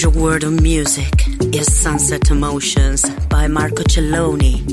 Pleasure world of music is Sunset Emotions by Marco Celloni.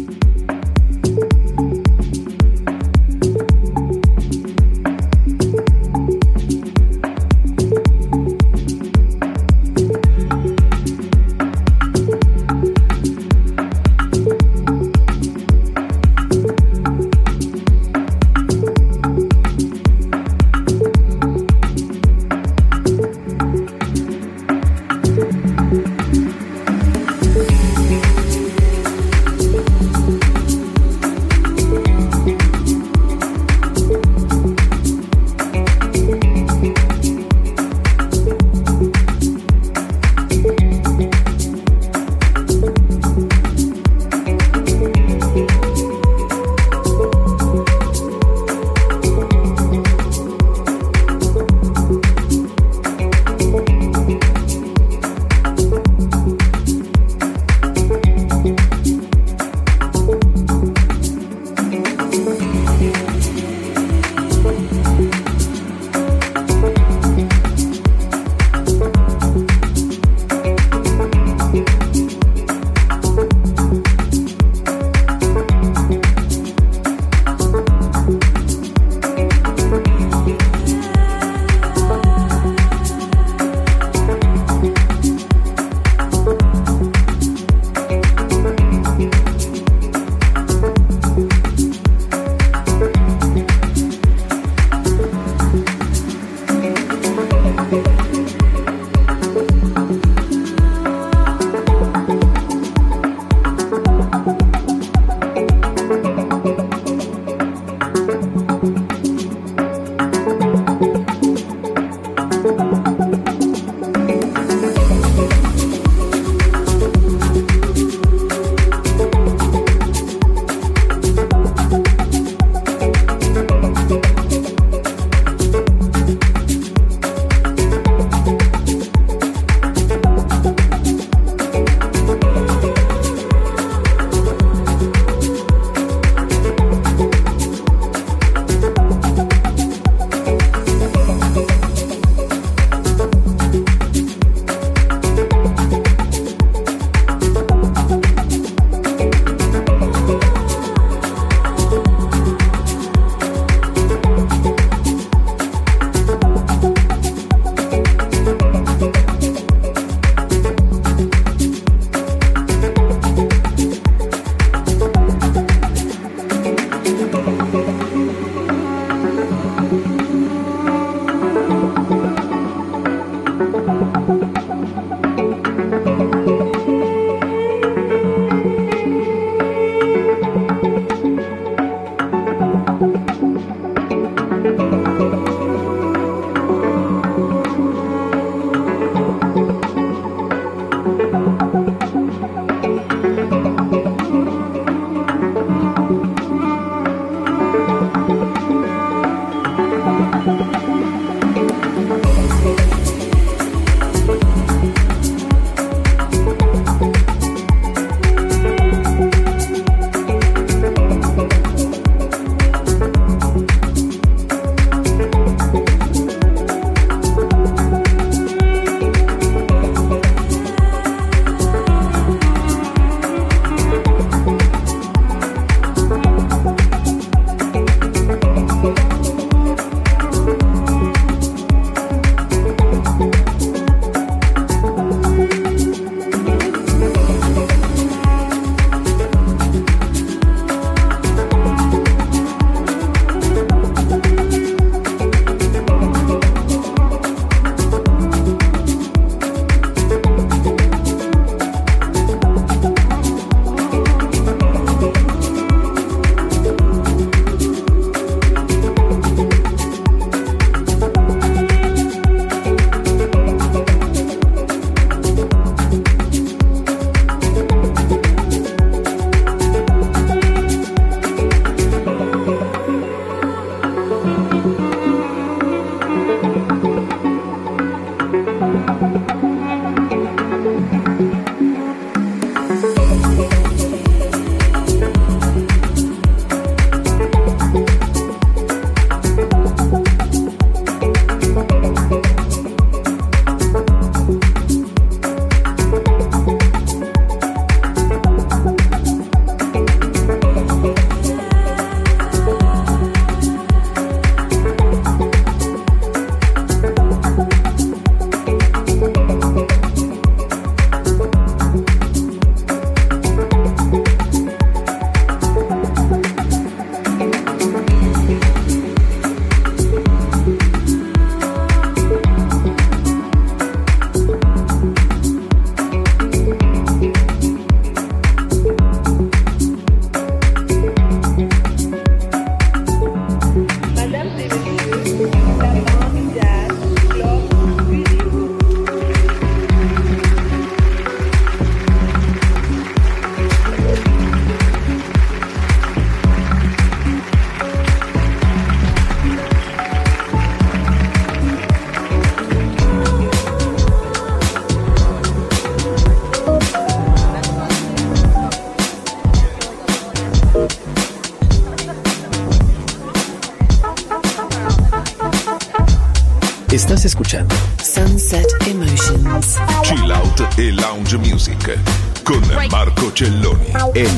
Estás escuchando Sunset Emotions. Chill Out e Lounge Music con Marco Celloni. En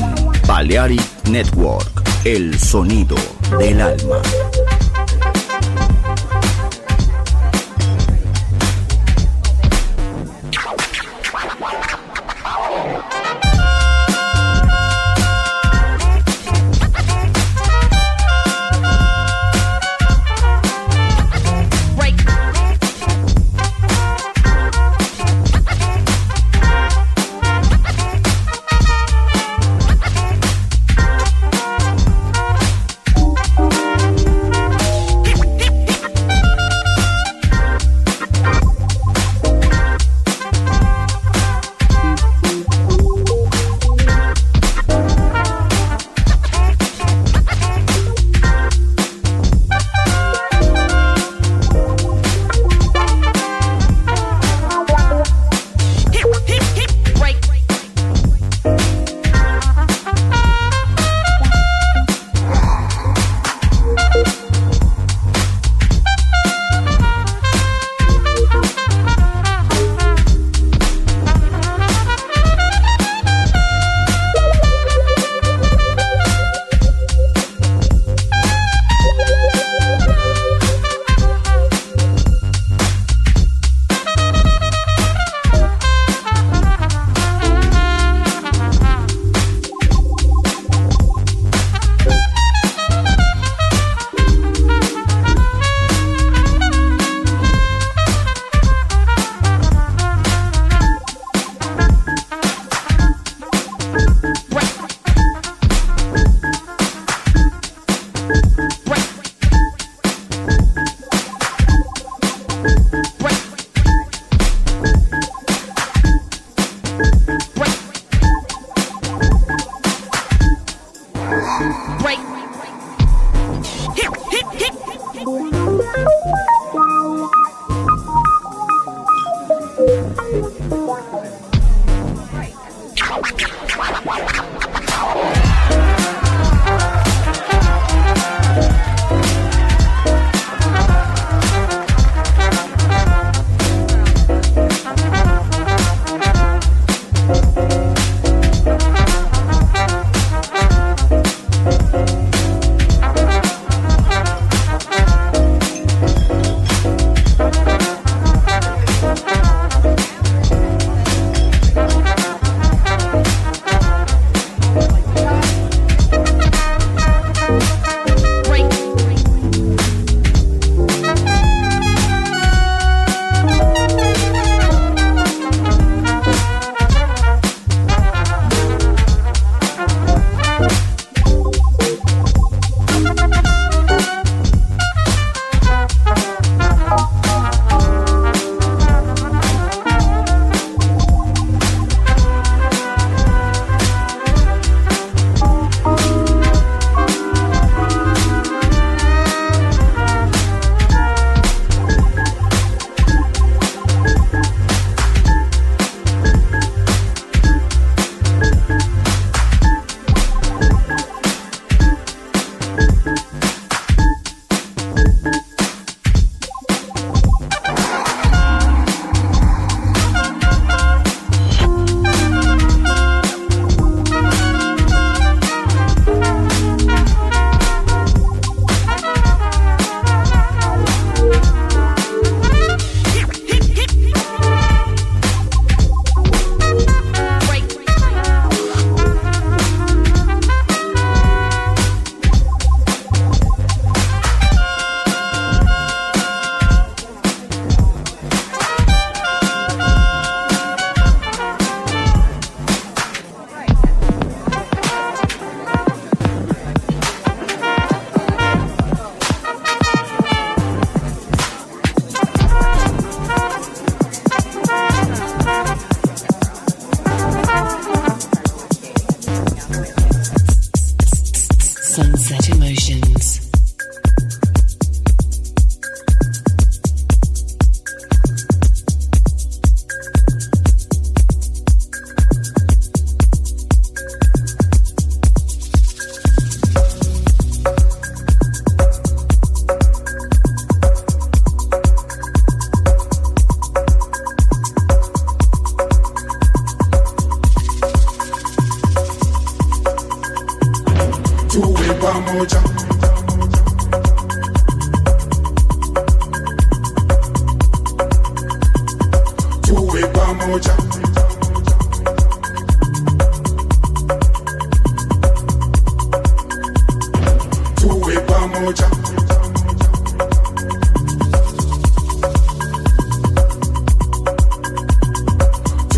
Balearic Network, el sonido del alma.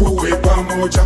Tuwe pamoja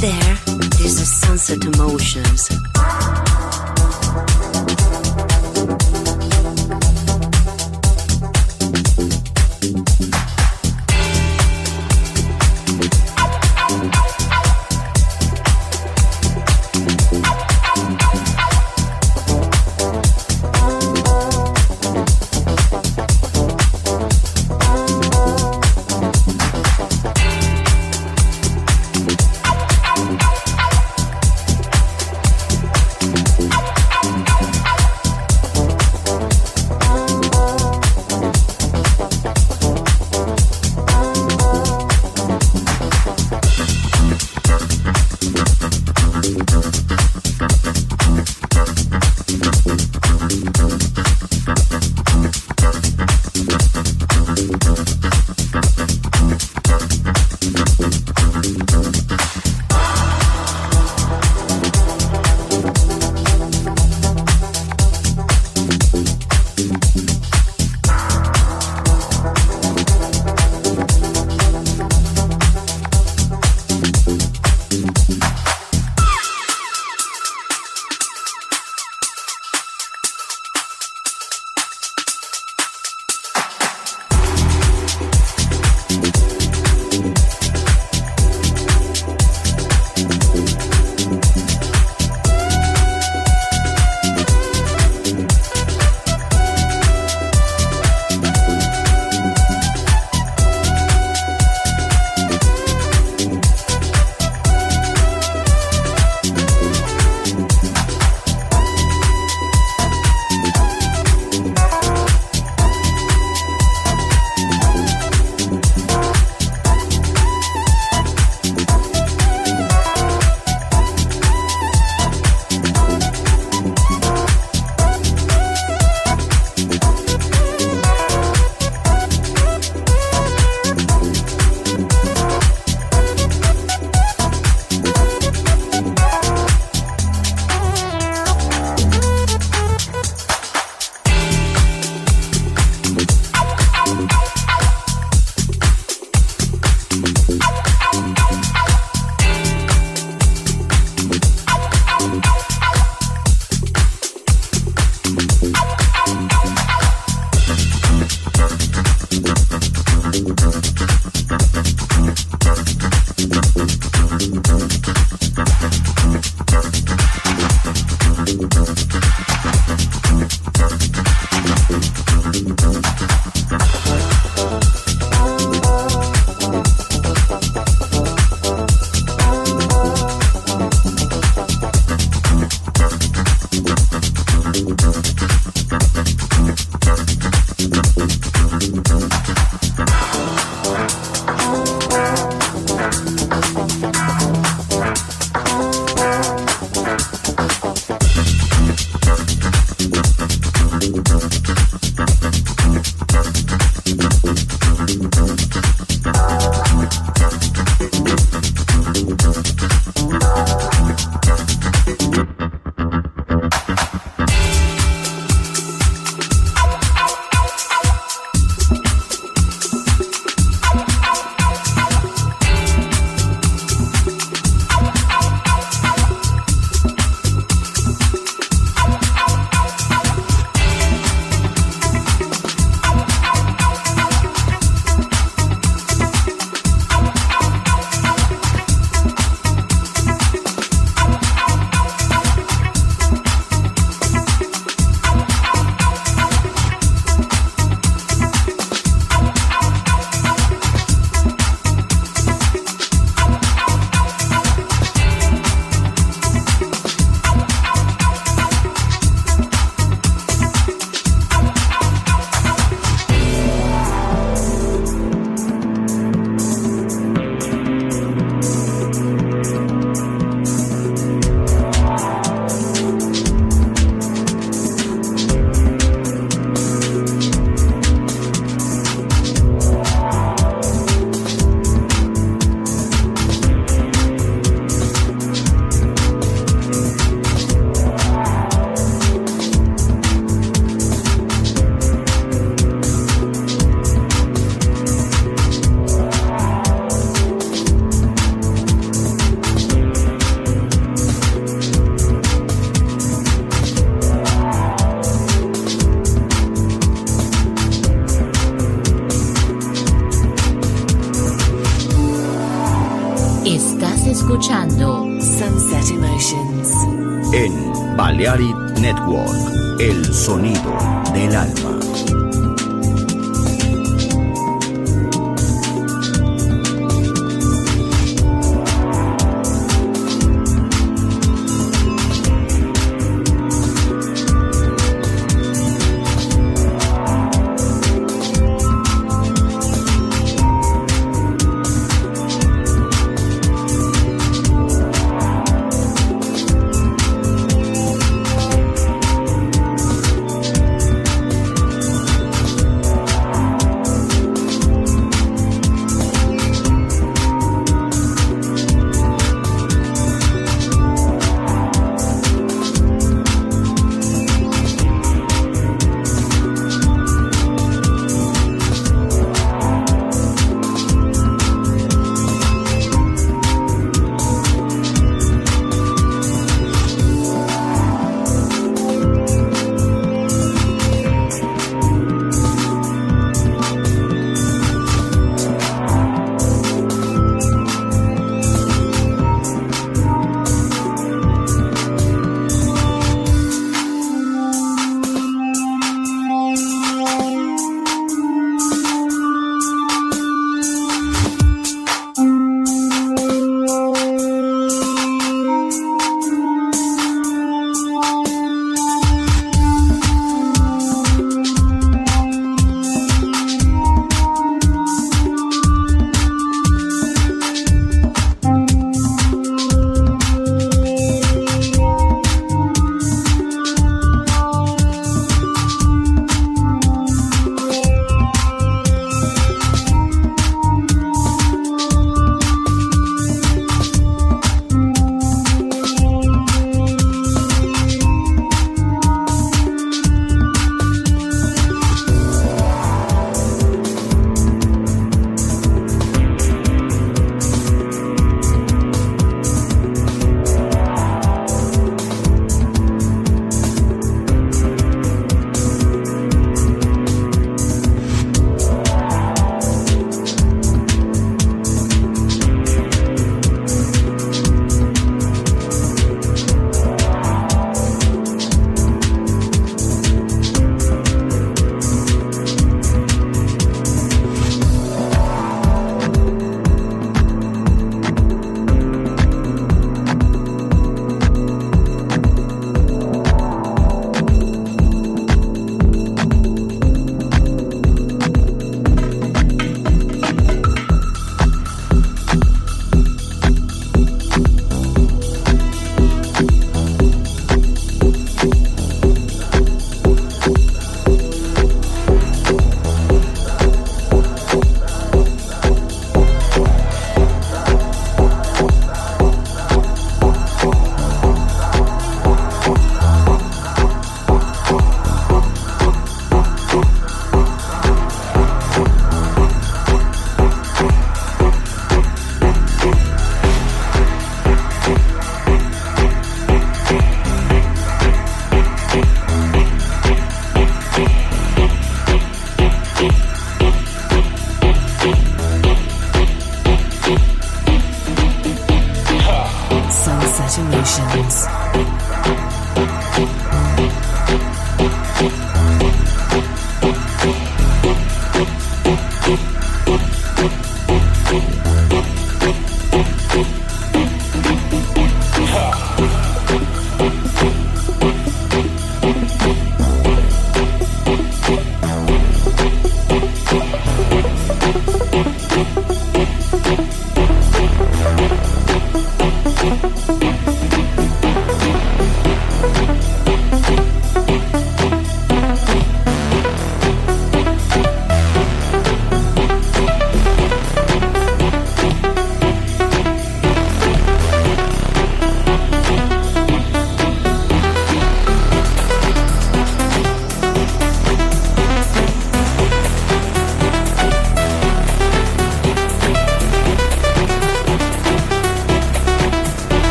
there, there's a sunset emotions.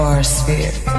Our sphere.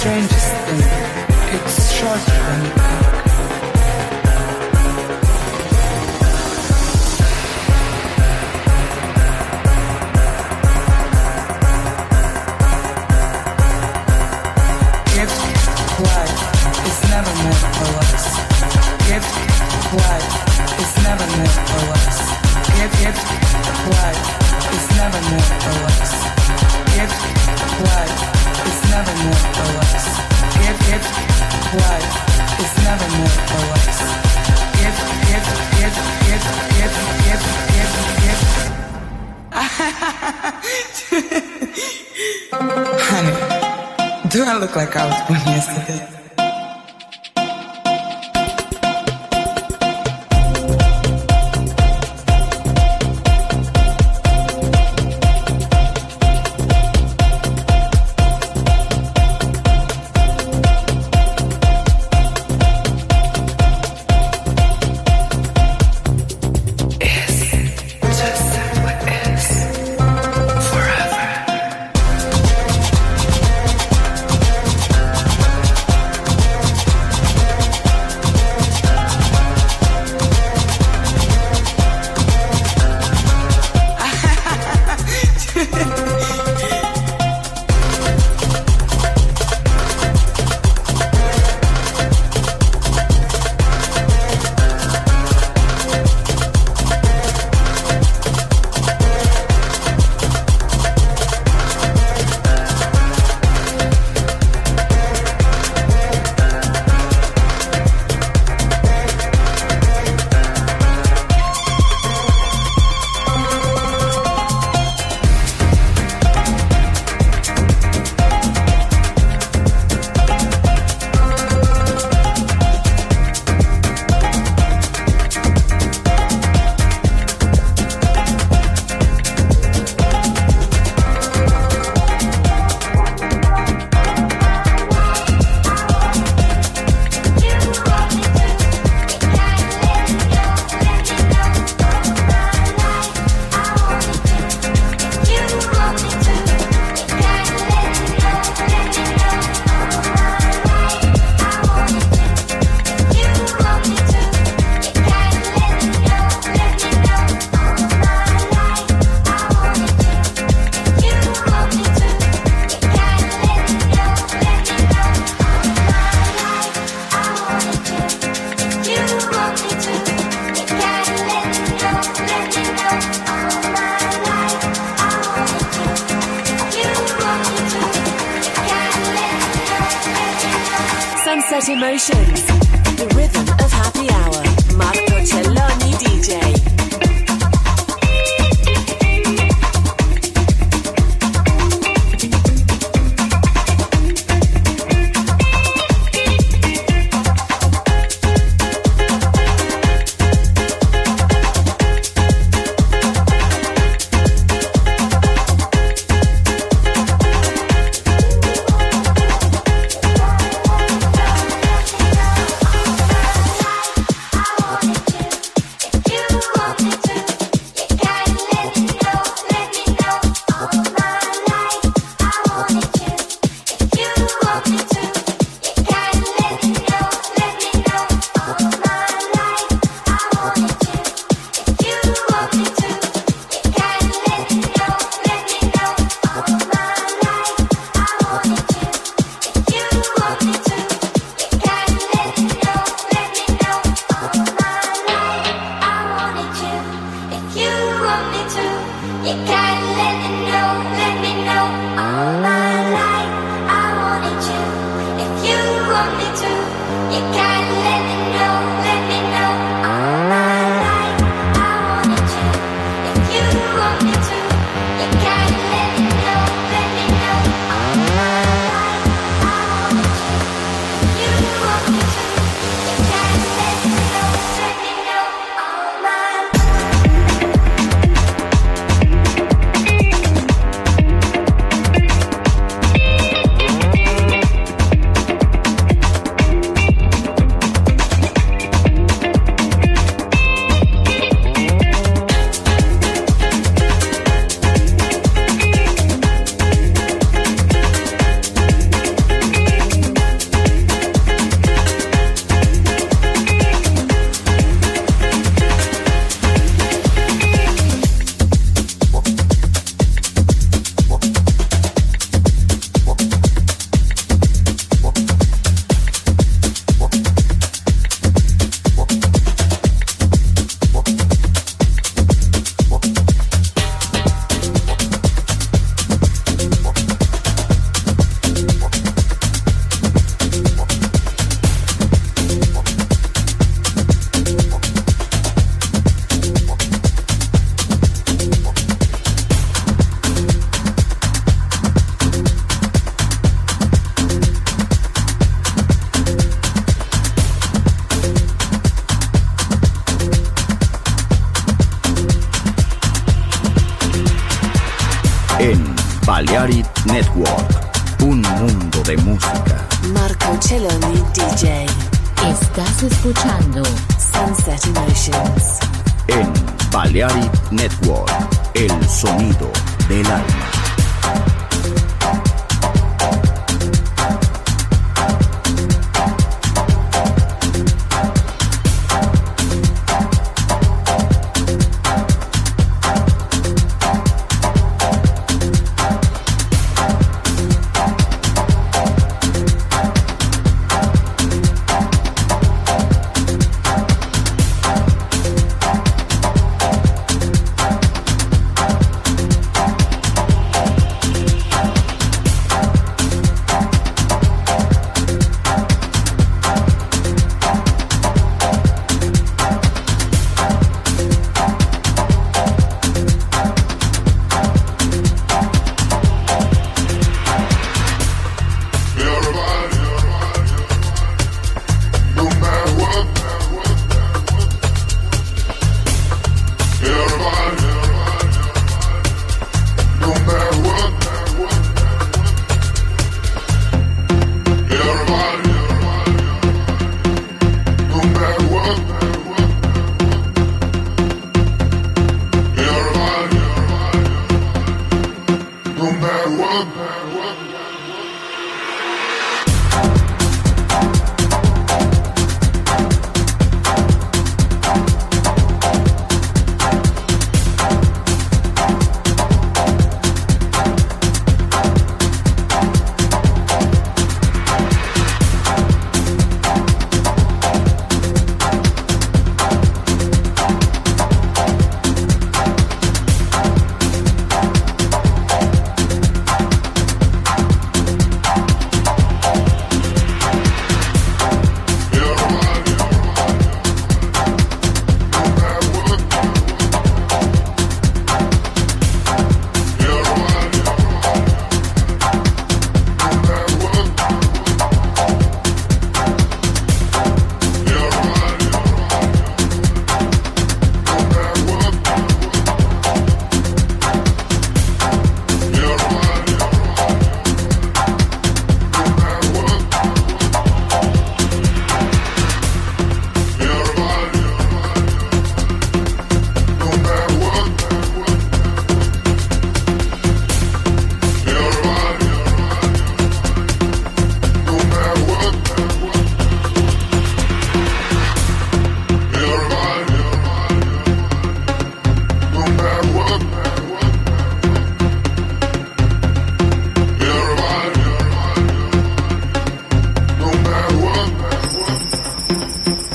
Strangest thing, it's shorter than you think.